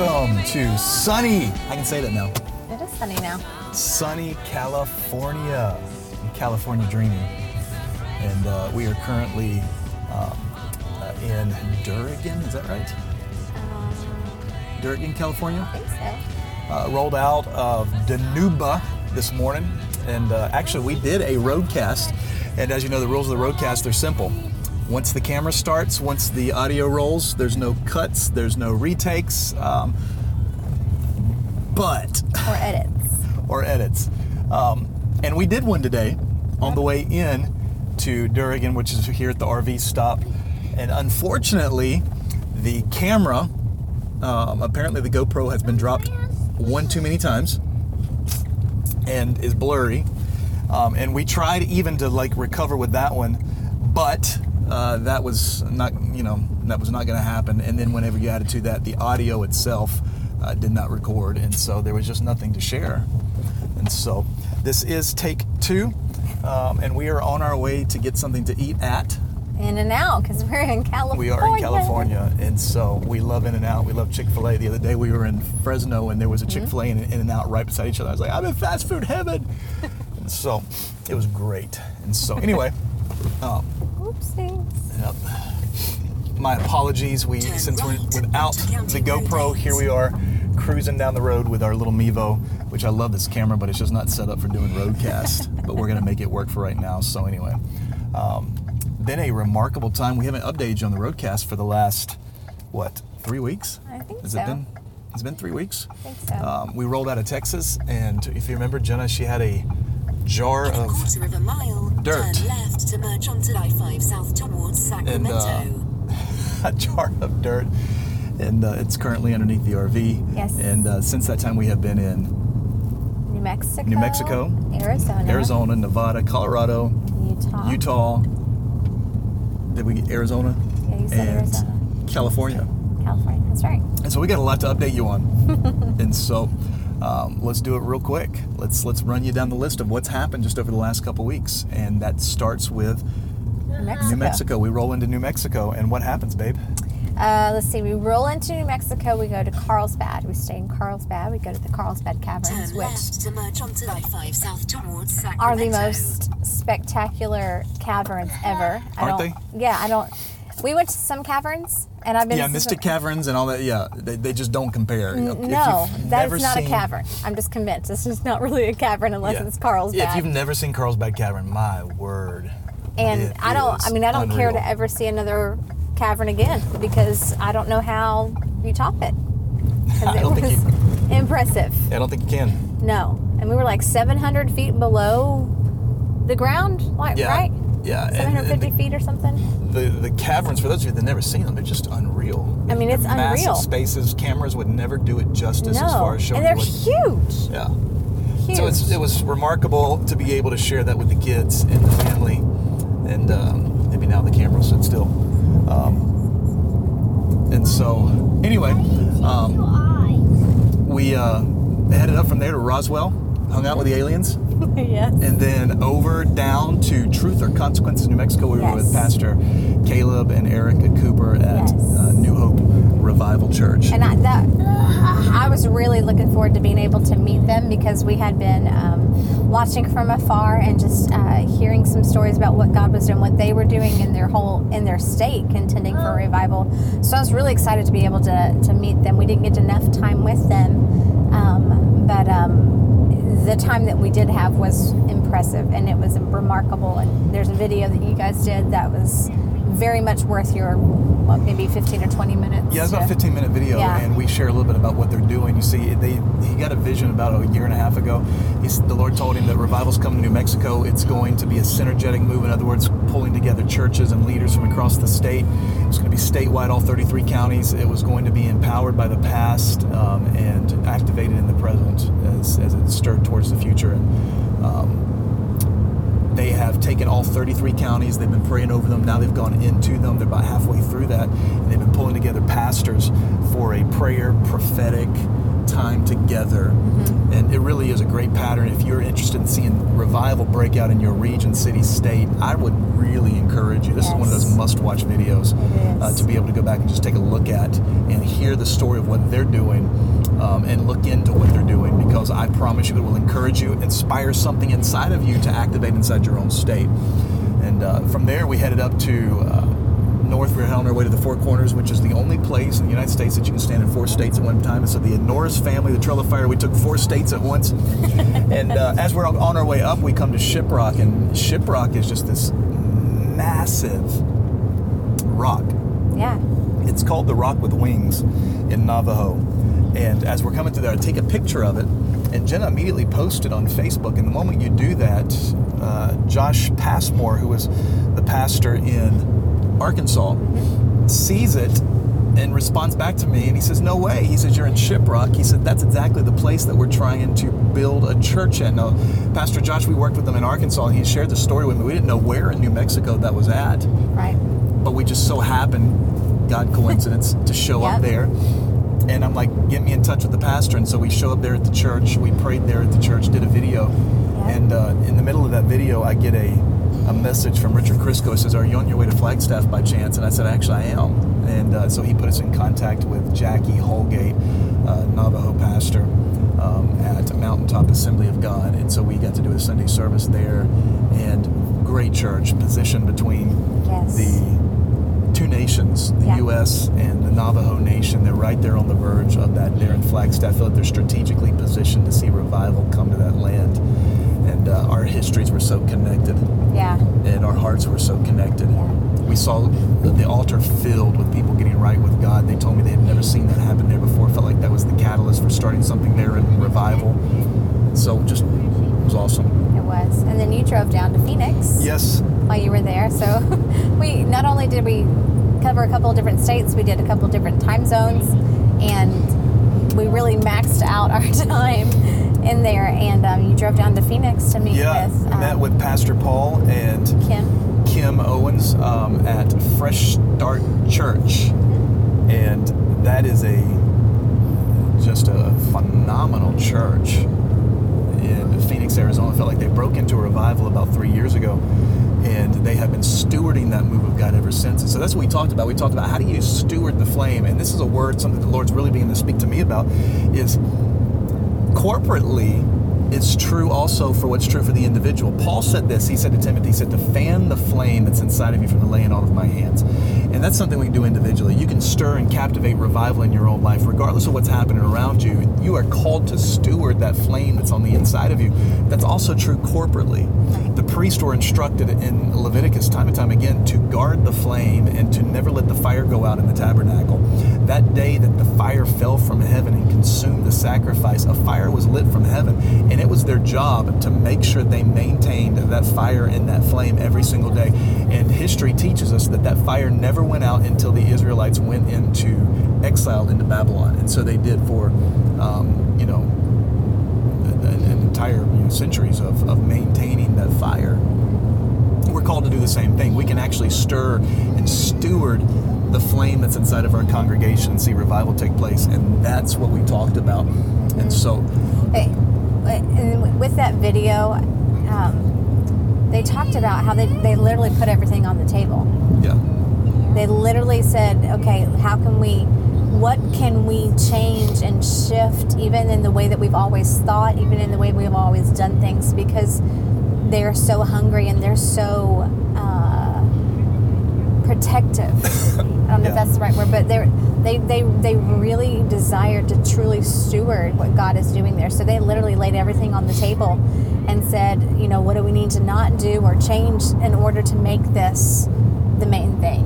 Welcome to sunny, I can say that now, It is sunny now. sunny California, California dreaming. And uh, we are currently um, uh, in Durgan, is that right? Um, Durgan, California. I think so. uh, rolled out of Dinuba this morning, and uh, actually we did a roadcast. And as you know, the rules of the roadcast are simple. Once the camera starts, once the audio rolls, there's no cuts, there's no retakes, um, but Or edits. or edits. Um, and we did one today on the way in to Durgan, which is here at the RV stop. And unfortunately, the camera, um, apparently the GoPro has been dropped one too many times and is blurry. Um, and we tried even to like recover with that one, but uh, that was not, you know, that was not going to happen. And then whenever you added to that, the audio itself uh, did not record, and so there was just nothing to share. And so this is take two, um, and we are on our way to get something to eat at. In and out, because we're in California. We are in California, and so we love In and Out. We love Chick Fil A. The other day we were in Fresno, and there was a Chick Fil A and In and Out right beside each other. I was like, I'm in fast food heaven. and so it was great. And so anyway, um, Oopsies. Yep. My apologies. We Turn since we're without the GoPro, eight. here we are cruising down the road with our little Mevo, which I love this camera, but it's just not set up for doing roadcast. but we're gonna make it work for right now. So anyway, um, been a remarkable time. We haven't updated you on the roadcast for the last what three weeks? I think Has so. it been? It's been three weeks. I think so. Um, we rolled out of Texas, and if you remember, Jenna, she had a jar In a of quarter of a mile, dirt. turn left to merge onto I-5 south towards and Sacramento. uh, a jar of dirt, and uh, it's currently underneath the RV. Yes. And uh, since that time, we have been in New Mexico. New Mexico, Arizona. Arizona, Nevada, Colorado, Utah. Utah. Did we get Arizona? Yeah, you said and Arizona. California. California. That's right. And so we got a lot to update you on. and so um, let's do it real quick. Let's let's run you down the list of what's happened just over the last couple weeks, and that starts with New Mexico. New Mexico. We roll into New Mexico, and what happens, babe? Uh, let's see. We roll into New Mexico. We go to Carlsbad. We stay in Carlsbad. We go to the Carlsbad Caverns, Turn which left to merge onto I-5 south towards are the most spectacular caverns ever. Aren't don't, Yeah, I don't. We went to some caverns, and I've been. Yeah, Mystic Caverns and all that. Yeah, they, they just don't compare. If No, that is not seen- a cavern. I'm just convinced this is not really a cavern unless Yeah. it's Carlsbad. Yeah, if you've never seen Carlsbad Cavern, my word. and I don't. I mean, I don't care to ever see another cavern again because I don't know how you top it. I don't think was impressive. I don't think you can. No, and we were like 700 feet below the ground, like Yeah, right? Yeah, and- 750 and feet or something. The the caverns, for those of you that never seen them, they're just unreal. I mean, it's They're massive unreal. spaces. Cameras would never do it justice no, as far as showing and they're what- huge. Yeah. Huge. So it's, it was remarkable to be able to share that with the kids and the family, and um, maybe now the camera stood still. Um, and so, anyway, um, we uh, headed up from there to Roswell, hung out with the aliens, yes. and then over down to Truth or Consequences, New Mexico. We were with Pastor Caleb and Erica Cooper at Yes. uh, New Hope Revival Church. And I, that, I was really looking forward to being able to meet them because we had been um, watching from afar and just uh, hearing some stories about what God was doing, what they were doing in their whole in their state, contending for revival. So I was really excited to be able to to meet them. We didn't get enough time with them, um, but. Um, the time that we did have was impressive and it was remarkable and there's a video that you guys did that was very much worth your what maybe 15 or 20 minutes Yeah, it's about a 15 minute video, Yeah. and we share a little bit about what they're doing. You see, they he got a vision about a year and a half ago. He's, the Lord told him that revival's coming to New Mexico. It's going to be a synergetic move. In other words, pulling together churches and leaders from across the state. It's going to be statewide, all 33 counties. It was going to be empowered by the past um, and activated in the present as, as it stirred towards the future. And, um, they have taken all 33 counties. They've been praying over them. Now they've gone into them. They're about halfway through that. And they've been pulling together pastors for a prayer, prophetic, time together. And it really is a great pattern. If you're interested in seeing revival break out in your region, city, state, I would really encourage you. This is one of those must watch videos uh, to be able to go back and just take a look at and hear the story of what they're doing um, and look into what they're doing because I promise you it will encourage you, inspire something inside of you to activate inside your own state. And uh, from there, we headed up to uh, north. We were on our way to the Four Corners, which is the only place in the United States that you can stand in four states at one time. And so the Norris family, the Trail of Fire, we took four states at once. and uh, as we're on our way up, we come to Shiprock, and Shiprock is just this massive rock. Yeah. It's called the Rock with Wings in Navajo. And as we're coming through there, I take a picture of it, and Jenna immediately posted on Facebook. And the moment you do that, uh, Josh Passmore, who was the pastor in Arkansas, sees it and responds back to me and he says, No way. He says, You're in Shiprock. He said, That's exactly the place that we're trying to build a church at. Now, Pastor Josh, we worked with him in Arkansas and he shared the story with me. We didn't know where in New Mexico that was at Right. but we just so happened, God coincidence, to show up there. And I'm like, get me in touch with the pastor. And so we show up there at the church. We prayed there at the church, did a video. Yeah. And uh, in the middle of that video, I get a, a message from Richard Crisco. It says, Are you on your way to Flagstaff by chance? And I said, Actually, I am. And uh, so he put us in contact with Jackie Holgate, uh, Navajo pastor um, at Mountaintop Assembly of God. And so we got to do a Sunday service there. And great church, positioned between Yes. the two nations, the Yeah. U.S. and the Navajo Nation. They're right there on the verge of that there in Flagstaff. I feel like they're strategically positioned to see revival come to that land. And uh, our histories were so connected, Yeah. and our hearts were so connected. Yeah. We saw the, the altar filled with people getting right with God. They told me they had never seen that happen there before. Felt like that was the catalyst for starting something there in revival. So just it was awesome. It was. And then you drove down to Phoenix Yes. while you were there. So we not only did we cover a couple of different states, we did a couple of different time zones, and we really maxed out our time in there. And um, you drove down to Phoenix to meet Yeah. with I met um, with Pastor Paul and Kim. Kim Owens um, at Fresh Start Church, and that is a just a phenomenal church in Phoenix, Arizona. I felt like they broke into a revival about three years ago, and they have been stewarding that move of God ever since. And so that's what we talked about. We talked about how do you steward the flame, and this is a word, something the Lord's really beginning to speak to me about, is corporately it's true also for what's true for the individual. Paul said this. He said to Timothy, he said, to fan the flame that's inside of you from the laying on of my hands. And that's something we can do individually. You can stir and captivate revival in your own life, regardless of what's happening around you. You are called to steward that flame that's on the inside of you. That's also true corporately. The priests were instructed in Leviticus time and time again to guard the flame and to never let the fire go out in the tabernacle. That day that the fire fell from heaven and consumed the sacrifice, a fire was lit from heaven, and it was their job to make sure they maintained that fire and that flame every single day. And history teaches us that that fire never went out until the Israelites went into exile into Babylon, and so they did for, um, you know, an, an entire you know, centuries of, of maintaining that fire. We're called to do the same thing. We can actually stir and steward the flame that's inside of our congregation see revival take place, and that's what we talked about. And so, Hey, and with that video, um, they talked about how they, they literally put everything on the table. yeah, They literally said, okay, how can we, what can we change and shift even in the way that we've always thought, even in the way we've always done things because they're so hungry and they're so uh, protective. I don't know Yeah. if that's the right word, but they're, they, they, they really desire to truly steward what God is doing there. So they literally laid everything on the table and said, you know, what do we need to not do or change in order to make this the main thing?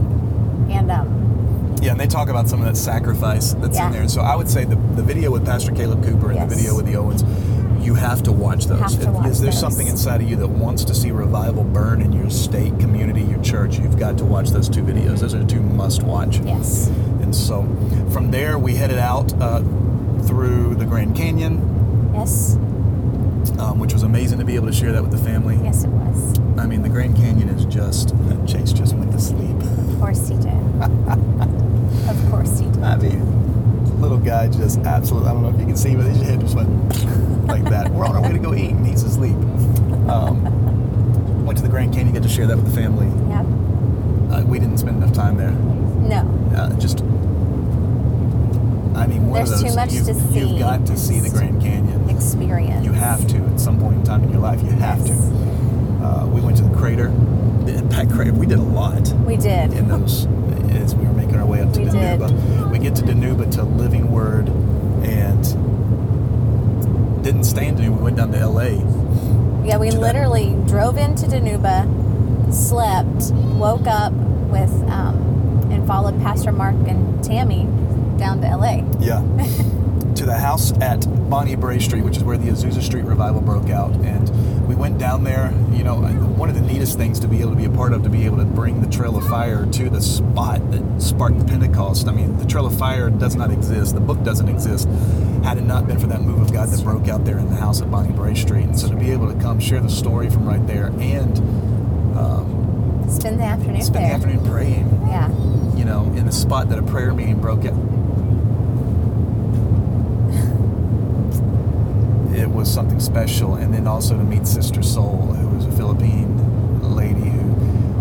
And um, yeah, and they talk about some of that sacrifice that's Yeah. in there. And so, I would say the, the video with Pastor Caleb Cooper and the video with the Owens, you have to watch those. To watch is there those. something inside of you that wants to see revival burn in your state, community, your church? You've got to watch those two videos. Those are two must watch. yes, And so from there, we headed out uh, through the Grand Canyon, yes, um, which was amazing to be able to share that with the family. yes, it was. I mean, the Grand Canyon is just, Chase just went to sleep. Of course he did. of course he did. I mean, little guy just absolutely, I don't know if you can see, but his head just went like that. We're on our way to go eat, and he's asleep. Um, went to the Grand Canyon, got to share that with the family. Yep. Uh, we didn't spend enough time there. No. Uh, just, I mean, one There's of those too much you've, to see. you've got to see the Grand Canyon. Experience. You have to at some point in time in your life. You have Yes. to. Uh, we went to the crater. The impact crater. We did a lot We did. in those as we were making our way up to We did. Dinuba. We get to Dinuba to Living Word and didn't stay in Dinuba. We went down to L.A. Yeah, we to that. literally drove into Dinuba, slept, woke up with, um, and followed Pastor Mark and Tammy down to LA. Yeah. to the house at Bonnie Brae Street, which is where the Azusa Street revival broke out. And we went down there. You know, one of the neatest things to be able to be a part of, to be able to bring the Trail of Fire to the spot that sparked the Pentecost. I mean, the Trail of Fire does not exist. The book doesn't exist. Had it not been for that move of God that broke out there in the house at Bonnie Brae Street. And so to be able to come share the story from right there and um, Spend the afternoon spend there. the afternoon praying Yeah. you know, in the spot that a prayer meeting broke out. It was something special, and then also to meet Sister Soul, who was a Philippine lady who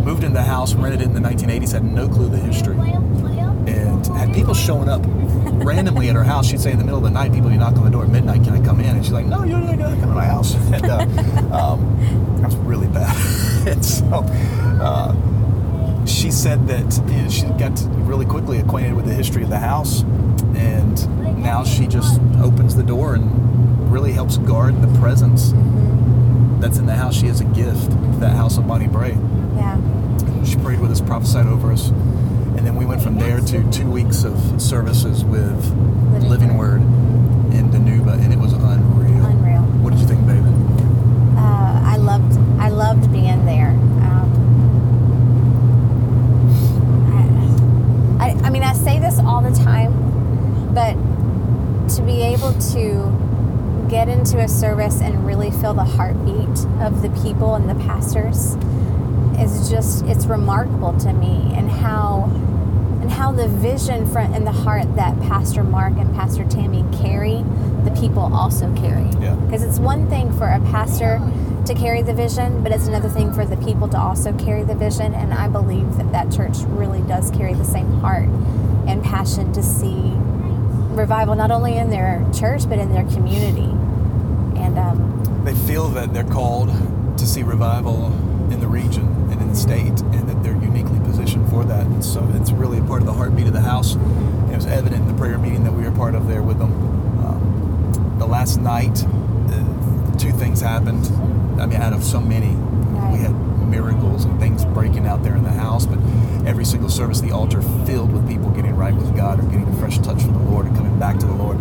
moved into the house, rented it in the 1980s, had no clue the history, and had people showing up randomly at her house. She'd say in the middle of the night, people would knock on the door at midnight, "Can I come in?" And she's like, "No, you're not gonna come to my house." And uh, um, that was really bad. and so. Uh, she said that you know, she got really quickly acquainted with the history of the house, and now she just opens the door and really helps guard the presence that's in the house. She is a gift to that house of Bonnie Brae. Yeah. She prayed with us, prophesied over us, and then we went from there to two weeks of services with Living Living Word in Dinuba, and it was unreal. Unreal. What did you think, baby? Uh, I loved I loved being there. Um, I, I mean, I say this all the time, but to be able to get into a service and really feel the heartbeat of the people and the pastors is just it's remarkable to me and how and how the vision front and the heart that Pastor Mark and Pastor Tammy carry, the people also carry. Yeah. Because it's one thing for a pastor to carry the vision, but it's another thing for the people to also carry the vision. And I believe that that church really does carry the same heart and passion to see revival not only in their church but in their community. And um, they feel that they're called to see revival in the region and in the state, and that they're uniquely positioned for that. And so it's really a part of the heartbeat of the house. And it was evident in the prayer meeting that we were part of there with them. Um, the last night, uh, two things happened. I mean, out of so many, we had miracles and things breaking out there in the house, but every single service, the altar filled with people getting right with God or getting a fresh touch from the Lord and coming back to the Lord.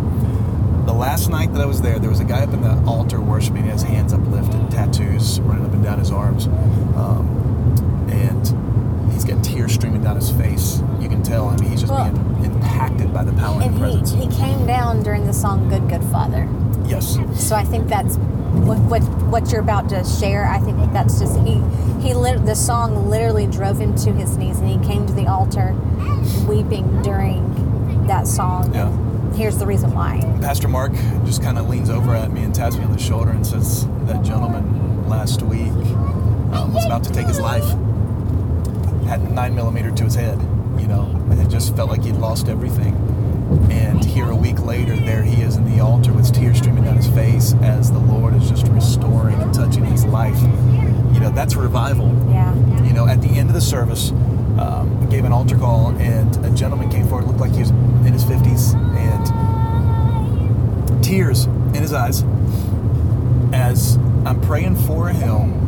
The last night that I was there, there was a guy up in the altar worshiping, he has hands uplifted, tattoos running up and down his arms. Um, and he's got tears streaming down his face. You can tell, I mean, he's just Well- being impacted by the power and, and the presence. he, he came down during the song Good Good Father. yes. So I think that's what what, what you're about to share. I think that's just he he lit, the song literally drove him to his knees and he came to the altar weeping during that song. Yeah. Here's the reason why. Pastor Mark just kind of leans over at me and taps me on the shoulder and says, That gentleman last week um, was about to take his life. Had nine millimeter to his head, you know, and it just felt like he'd lost everything. And here a week later, there he is in the altar with tears streaming down his face as the Lord is just restoring and touching his life. You know, that's revival Yeah. you know, at the end of the service, um, gave an altar call, and a gentleman came forward, looked like he was in his 50s, and tears in his eyes as I'm praying for him.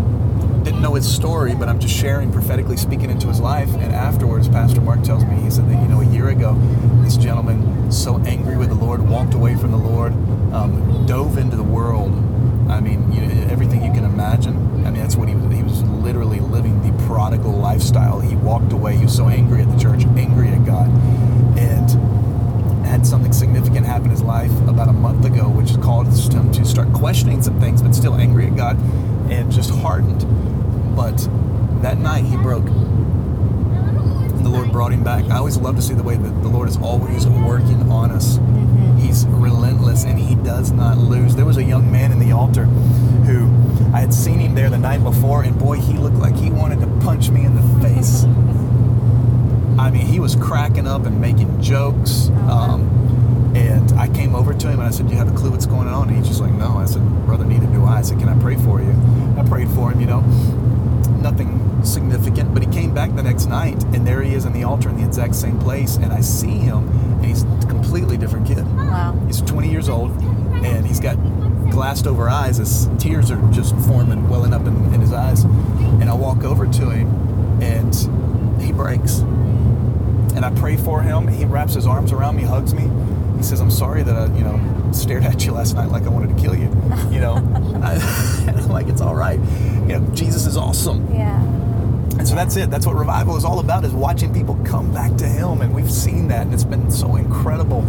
Didn't know his story, but I'm just sharing, prophetically speaking into his life. And afterwards, Pastor Mark tells me, he said that, you know, a year ago, this gentleman, so angry with the Lord, walked away from the Lord, um, dove into the world. I mean, you know, everything you can imagine. I mean, that's what he was. He was literally living the prodigal lifestyle. He walked away. He was so angry at the church, angry at God, and had something significant happen in his life about a month ago, which caused him to start questioning some things, but still angry at God and just hardened. But that night he broke. And the Lord brought him back. I always love to see the way that the Lord is always working on us. He's relentless and he does not lose. There was a young man in the altar who I had seen him there the night before, and boy, he looked like he wanted to punch me in the face. I mean, he was cracking up and making jokes. Um, and I came over to him and I said, Do you have a clue what's going on? And he's just like, No. I said, Brother, neither do I. I said, Can I pray for you? I prayed for him, you know, nothing significant. But he came back the next night and there he is in the altar in the exact same place. And I see him and he's a completely different kid. Wow. He's 20 years old and he's got glassed over eyes. His tears are just forming, welling up in, in his eyes. And I walk over to him and he breaks. And I pray for him. He wraps his arms around me, hugs me. He says, I'm sorry that I, you know, stared at you last night like I wanted to kill you. You know, I, I'm like, it's all right. You know, Jesus is awesome. Yeah. And so that's it. That's what revival is all about: is watching people come back to Him, and we've seen that, and it's been so incredible.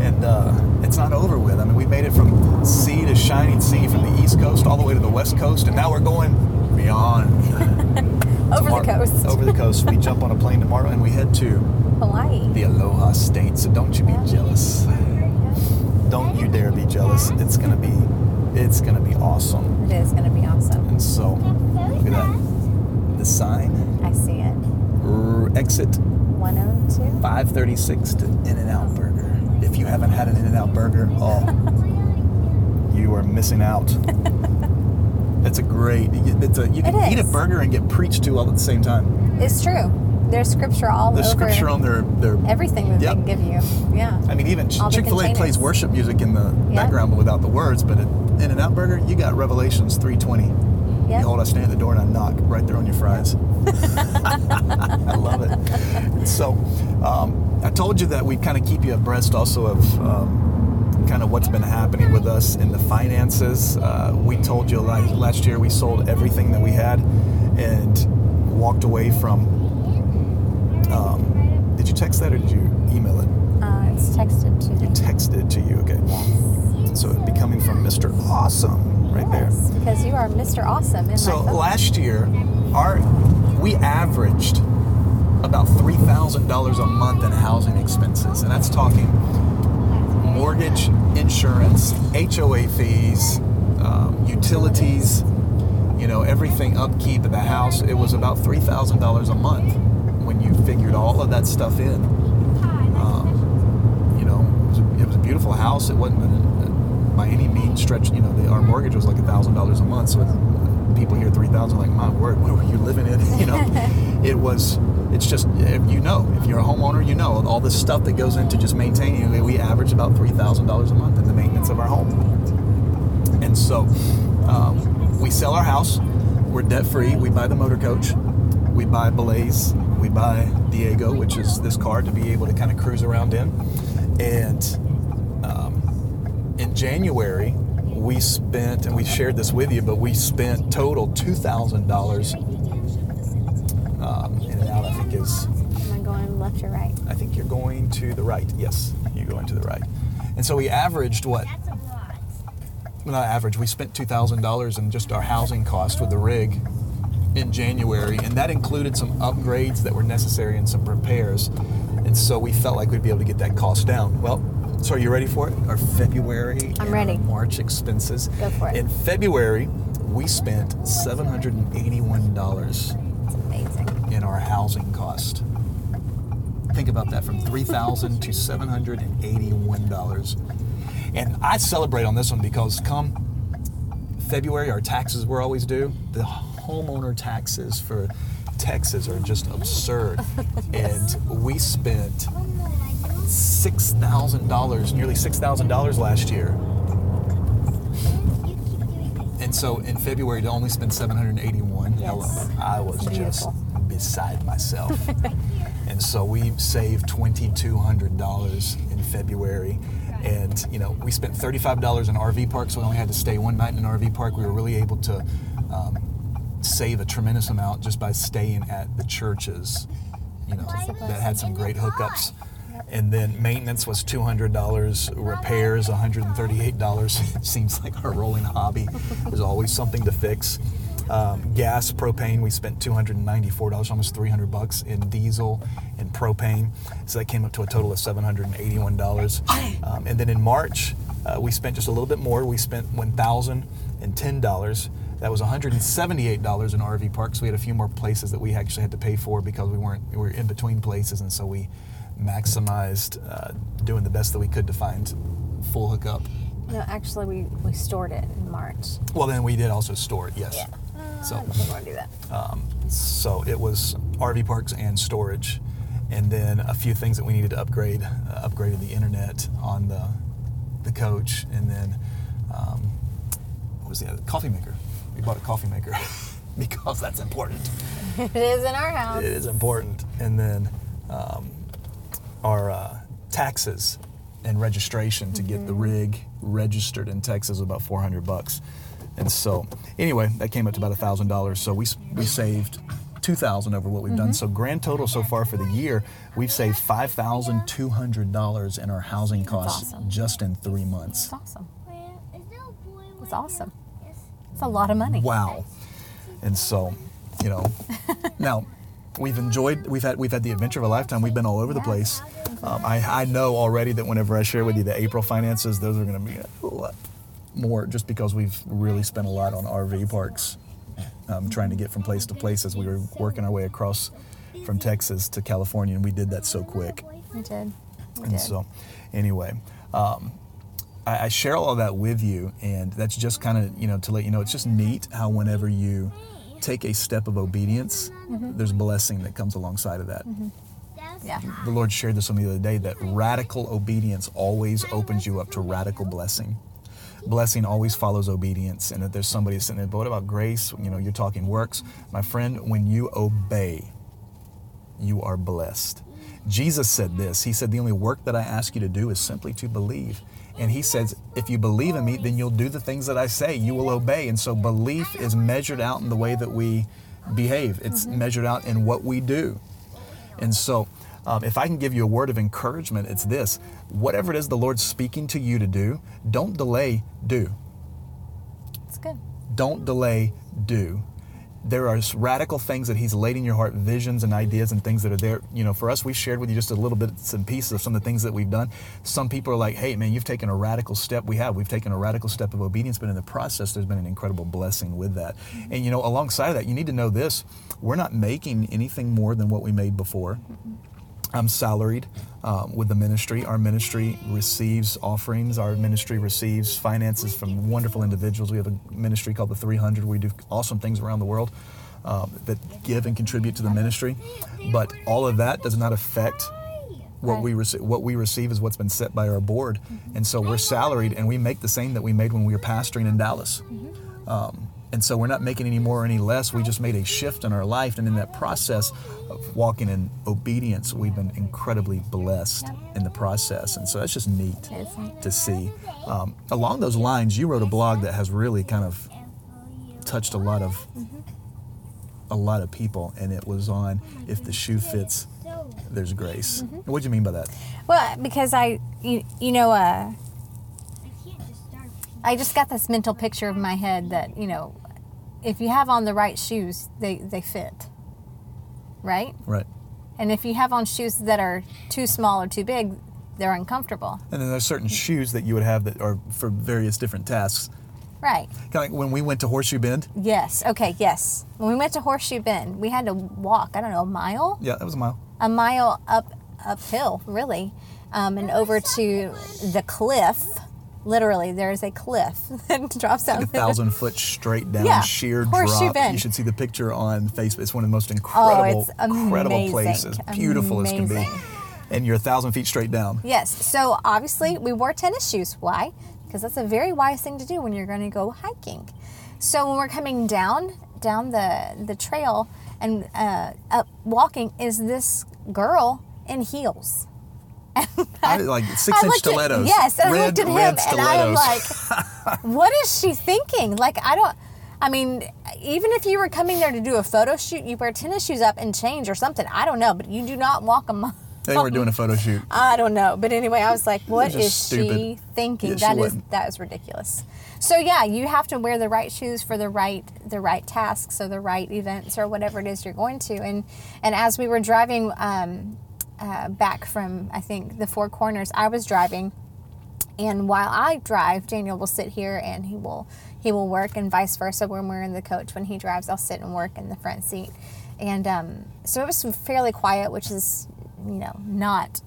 And uh, it's not over with. I mean, we made it from sea to shining sea, from the East Coast all the way to the West Coast, and now we're going beyond. Over the coast. Over the coast. We jump on a plane tomorrow, and we head to Hawaii. the Aloha State. So don't you be jealous. Don't you dare be jealous. It's gonna be, it's gonna be awesome. It is going to be awesome. So, look at that. The sign. I see it. R- exit 102. 536 to In and Out Burger. If you haven't had an In and Out Burger, oh, you are missing out. it's a great. It's a you can It eat a burger and get preached to all at the same time. It's true. There's scripture all There's over scripture on their their. everything that Yep. they give you. Yeah. I mean, even Chick Fil A plays worship music in the Yeah. background, but without the words. But at In and Out Burger, you got Revelations 3:20. Yep. Behold, I stand at the door and I knock right there on your fries. I love it. So, um, I told you that we kind of keep you abreast also of um, kind of what's been happening with us in the finances. Uh, we told you like last year we sold everything that we had and walked away from. Um, did you text that or did you email it? Uh, it's texted to You me. texted to you, okay. So it'd be coming from Mr. Awesome right there. Yes, because you are Mr. Awesome in So last year, our we averaged about three thousand dollars a month in housing expenses, and that's talking mortgage, insurance, HOA fees, um, utilities, you know, everything upkeep of the house. It was about three thousand dollars a month when you figured all of that stuff in. Um, you know, it was, a, it was a beautiful house. It wasn't by any means stretch. You know, the, our mortgage was like a thousand dollars a month. So uh, people hear three thousand, like, my word, what were you living in? You know, it was. It's just you know if you're a homeowner, you know all this stuff that goes into just maintaining. We average about three thousand dollars a month in the maintenance of our home. And so um, we sell our house. We're debt free. We buy the motor coach. We buy Blaze. We buy Diego, which is this car to be able to kind of cruise around in. And in January, we spent, and we shared this with you, but we spent total $2,000 um, in and out, I think is Am I going left or right? I think you're going to the right. Yes, you're going to the right. And so we averaged what? Well, not average. We spent two thousand dollars in just our housing cost with the rig in January, and that included some upgrades that were necessary and some repairs. And so we felt like we'd be able to get that cost down. Well, so are you ready for it? Our February I'm and ready. March expenses. Go for it. In February, we spent seven hundred and eighty-one dollars It's amazing. in our housing cost. Think about that from 3,000 to seven hundred and eighty-one dollars. And I celebrate on this one because come February, our taxes were always due. The homeowner taxes for Texas are just absurd, and we spent six thousand dollars, nearly six thousand dollars last year. And so in February to only spend 781, Yes. hello, I was just beside myself. and so we saved $2,200 in February. And, you know, we spent $35 in RV park, so we only had to stay one night in an RV park. We were really able to um, save a tremendous amount just by staying at the churches, you know, that had some great hookups. And then maintenance was $200, repairs $138. It seems like our rolling hobby. There's always something to fix. Um, gas, propane, we spent $294, almost 300 bucks in diesel and propane. So that came up to a total of $781. Um, and then in March, uh, we spent just a little bit more. We spent $1,010. That was $178 in RV parks. We had a few more places that we actually had to pay for because we weren't we were in between places, and so we maximized uh, doing the best that we could to find full hookup. No, actually, we, we stored it in March. Well, then we did also store it. Yes. Uh, So- I don't think want to do that. So it was RV parks and storage, and then a few things that we needed to upgrade. Uh, upgraded the internet on the the coach, and then um, what was the other coffee maker? We bought a coffee maker because that's important. it is in our house. It is important, and then um, our uh, taxes and registration to get the rig registered in Texas was about 400 bucks. And so, anyway, that came up to about thousand dollars. So we we saved two thousand over what we've done. So grand total so far for the year, we've saved five thousand two hundred dollars in our housing costs awesome. just in three months. It's awesome. It's awesome. It's a lot of money. Wow. And so, you know, now we've enjoyed, we've had, we've had the adventure of a lifetime. We've been all over the place. Um, I, I know already that whenever I share with you the April finances, those are going to be a lot more just because we've really spent a lot on RV parks, um, trying to get from place to place as we were working our way across from Texas to California, and we did that so quick. We did. We And did. so, anyway, um, I, I share all that with you, and that's just kind of you know to let you know it's just neat how whenever you take a step of obedience, Mm-hmm. there's blessing that comes alongside of that. yeah. The Lord shared this with me the other day that radical obedience always opens you up to radical blessing. Blessing always follows obedience, and that there's somebody sitting there. But what about grace? You know, you're talking works, my friend. When you obey, you are blessed. Jesus said this. He said, The only work that I ask you to do is simply to believe. And he says, If you believe in me, then you'll do the things that I say. You will obey. And so belief is measured out in the way that we behave, it's measured out in what we do. And so, um, if I can give you a word of encouragement, it's this whatever it is the Lord's speaking to you to do, don't delay, do. It's good. Don't delay, do. There are radical things that He's laid in your heart, visions and ideas and things that are there. You know, for us, we've shared with you just a little bits and pieces of some of the things that we've done. Some people are like, hey, man, you've taken a radical step. We have. We've taken a radical step of obedience, but in the process, there's been an incredible blessing with that. Mm-hmm. And, you know, alongside of that, you need to know this we're not making anything more than what we made before. Mm-hmm. I'm salaried um, with the ministry. Our ministry receives offerings. Our ministry receives finances from wonderful individuals. We have a ministry called the 300. We do awesome things around the world um, that give and contribute to the ministry. But all of that does not affect what we receive. What we receive is what's been set by our board, and so we're salaried, and we make the same that we made when we were pastoring in Dallas. Um, and so we're not making any more or any less. We just made a shift in our life. And in that process of walking in obedience, we've been incredibly blessed in the process. And so that's just neat It is neat. to see. Um, along those lines, you wrote a blog that has really kind of touched a lot of a lot of people, and it was on if the shoe fits, there's grace. What do you mean by that? Well, because I, you, you know, uh, I just got this mental picture of my head that you know, if you have on the right shoes, they they fit, right? Right. And if you have on shoes that are too small or too big, they're uncomfortable, And then there's certain shoes that you would have that are for various different tasks. right? Kind of like when we went to Horseshoe Bend. Yes. Okay. Yes. When we went to Horseshoe Bend, we had to walk. I don't know, a mile, Yeah, that was a mile. a mile up uphill, really, um, and over to the cliff. Literally, there is a cliff that drops out. a thousand foot straight down Yeah, sheer drop. Bend. You should see the picture on Facebook. It's one of the most incredible, it's incredible amazing. places. Beautiful as can be. And you're a thousand feet straight down. Yes. So obviously we wore tennis shoes. Why? Because that's a very wise thing to do when you're going to go hiking. So when we're coming down down the the trail and uh, up walking, is this girl in heels? I, like six inch looked at- stilettos. yes, and red, I looked at him and I am like, what is she thinking? Like I don't. I mean, even if you were coming there to do a photo shoot, you wear tennis shoes up and change or something. I don't know, but you do not walk a, mi- They were doing a photo shoot. I don't know, but anyway, I was like, "What is stupid. she thinking? Yeah, she that is wasn't. that is ridiculous." So yeah, you have to wear the right shoes for the right the right tasks or the right events or whatever it is you're going to. And and as we were driving um, uh, back from I think the Four Corners, I was driving, and while I drive, Daniel will sit here and he will he will work, and vice versa. When we're in the coach, when he drives, I'll sit and work in the front seat. And um, so it was fairly quiet, which is you know not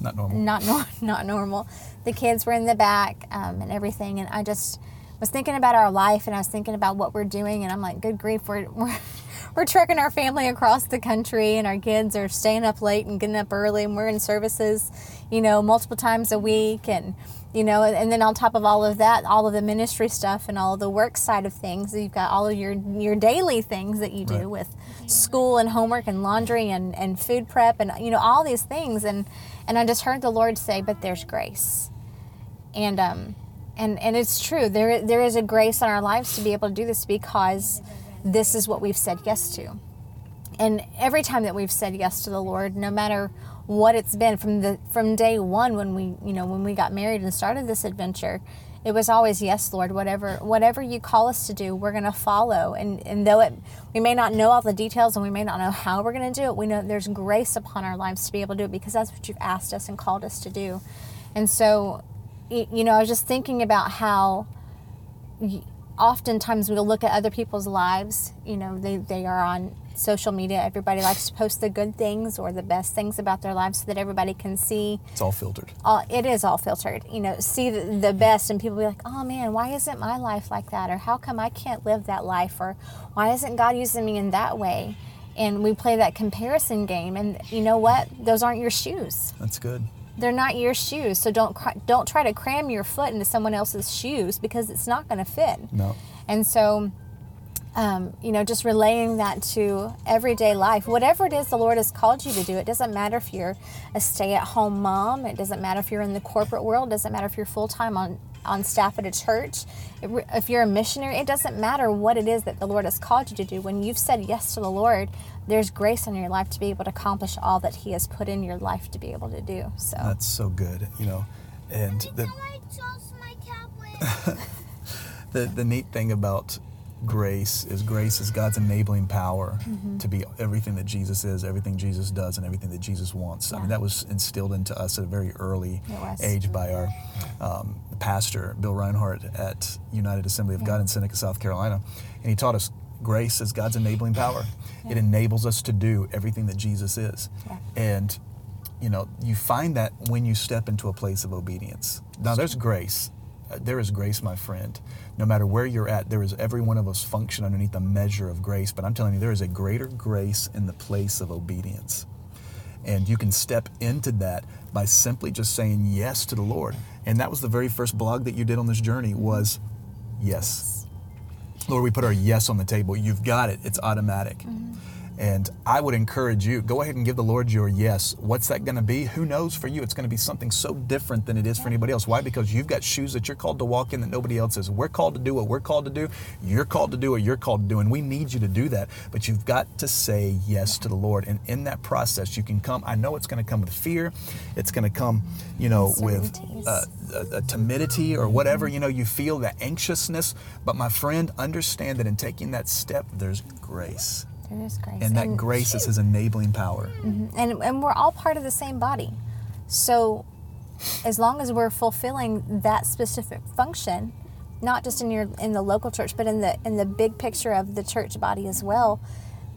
Not normal. not nor- not normal. The kids were in the back um, and everything, and I just was thinking about our life, and I was thinking about what we're doing, and I'm like, good grief, we're we're, we're trucking our family across the country, and our kids are staying up late and getting up early, and we're in services, you know, multiple times a week, and you know, and then on top of all of that, all of the ministry stuff and all of the work side of things, you've got all of your your daily things that you do Right. with school and homework and laundry and, and food prep and you know all these things and and I just heard the Lord say, "But there's grace," and um, and and it's true. There there is a grace in our lives to be able to do this because this is what we've said yes to. And every time that we've said yes to the Lord, no matter what it's been from the from day one when we you know when we got married and started this adventure, it was always yes, Lord. Whatever whatever you call us to do, we're going to follow. And and though it we may not know all the details and we may not know how we're going to do it, we know there's grace upon our lives to be able to do it because that's what you've asked us and called us to do. And so, you know, I was just thinking about how oftentimes we'll look at other people's lives. You know, they, they are on social media. Everybody likes to post the good things or the best things about their lives so that everybody can see. It's all filtered. All, it is all filtered. You know, see the, the best, and people be like, oh man, why isn't my life like that? Or how come I can't live that life? Or why isn't God using me in that way? And we play that comparison game. And you know what? Those aren't your shoes That's good. They're not your shoes. So don't don't try to cram your foot into someone else's shoes because it's not going to fit. No. and so um, you know just relaying that to everyday life whatever it is the lord has called you to do it doesn't matter if you're a stay-at-home mom it doesn't matter if you're in the corporate world it doesn't matter if you're full-time on on staff at a church if you're a missionary it doesn't matter what it is that the lord has called you to do. When you've said yes to the lord there's grace in your life to be able to accomplish all that he has put in your life to be able to do so That's so good. You know, and the I toss my tablet? the, the neat thing about grace is grace is God's enabling power Mm-hmm. to be everything that Jesus is, everything Jesus does, and everything that Jesus wants. I mean, that was instilled into us at a very early age by our um, pastor, Bill Reinhardt, at United Assembly of God in Seneca, South Carolina. And he taught us grace is God's enabling power. It enables us to do everything that Jesus is. Yeah. And you know, you find that when you step into a place of obedience. Now, there's grace. Uh, There is grace, my friend. No matter where you're at, there is every one of us function underneath the measure of grace. But I'm telling you, there is a greater grace in the place of obedience. And you can step into that by simply just saying yes to the Lord. And that was the very first blog that you did on this journey was yes. Lord, we put our yes on the table. You've got it. It's automatic. Mm-hmm. And I would encourage you, go ahead and give the Lord your yes. What's that going to be? Who knows for you? It's going to be something so different than it is for anybody else. Why? Because you've got shoes that you're called to walk in that nobody else is. We're called to do what we're called to do. You're called to do what you're called to do. And we need you to do that. But you've got to say yes to the Lord. And in that process, you can come. I know it's going to come with fear. It's going to come, you know, with uh, a, a timidity or whatever, you know, you feel that anxiousness. But my friend, understand that in taking that step, there's grace. There is grace. And that grace is his enabling power. and, and we're all part of the same body. So as long as we're fulfilling that specific function, not just in your in the local church, but in the in the big picture of the church body as well,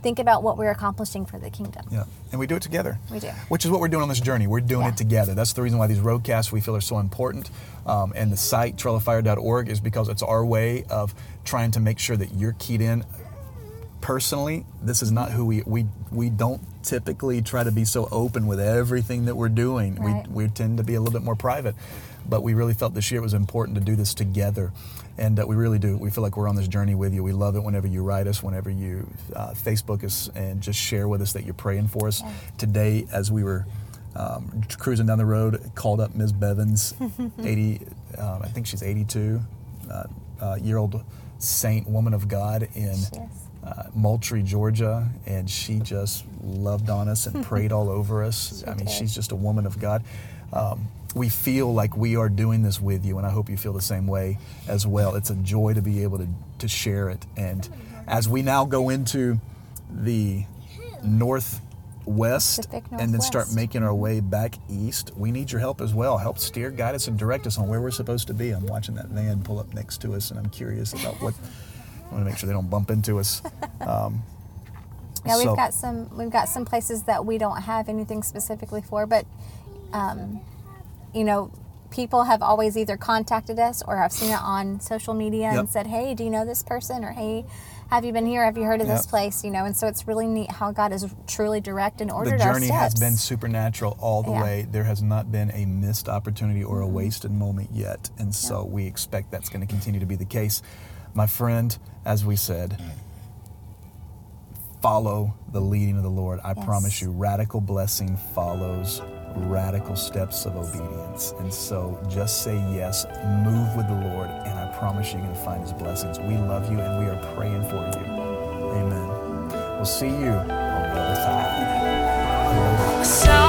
think about what we're accomplishing for the kingdom. Yeah. And we do it together. We do. Which is what we're doing on this journey. We're doing Yeah. it together. That's the reason why these roadcasts we feel are so important. Um, and the site, trailofire.org, is because it's our way of trying to make sure that you're keyed in personally this is not who we we we don't typically try to be so open with everything that we're doing. Right. we, we tend to be a little bit more private but we really felt this year it was important to do this together. And uh, we really do. We feel like we're on this journey with you. We love it whenever you write us whenever you uh, facebook us and just share with us that you're praying for us. Today as we were um, cruising down the road called up ms bevins 80 um, i think she's 82 uh, uh, year old saint woman of god in Yes. Uh, Moultrie, Georgia, and she just loved on us and prayed all over us. I mean, she's just a woman of God. Um, we feel like we are doing this with you, and I hope you feel the same way as well. It's a joy to be able to, to share it. And as we now go into the northwest Pacific and then start making our way back east, we need your help as well. Help steer, guide us, and direct us on where we're supposed to be. I'm watching that van pull up next to us, and I'm curious about what. I want to make sure they don't bump into us. Um, Yeah, we've got some we've got some places that we don't have anything specifically for, but um, you know, people have always either contacted us or I've seen it on social media and said, "Hey, do you know this person?" or "Hey, have you been here? Have you heard of this place?" You know, and so it's really neat how God is truly direct and the ordered our journey has been supernatural all the Yeah. way. There has not been a missed opportunity or a wasted moment yet. And so we expect that's going to continue to be the case. My friend, as we said, follow the leading of the Lord. I Yes. promise you, radical blessing follows radical steps of obedience. And so just say yes, move with the Lord, and I promise you, you're going to find his blessings. We love you and we are praying for you. Amen. We'll see you on the other side.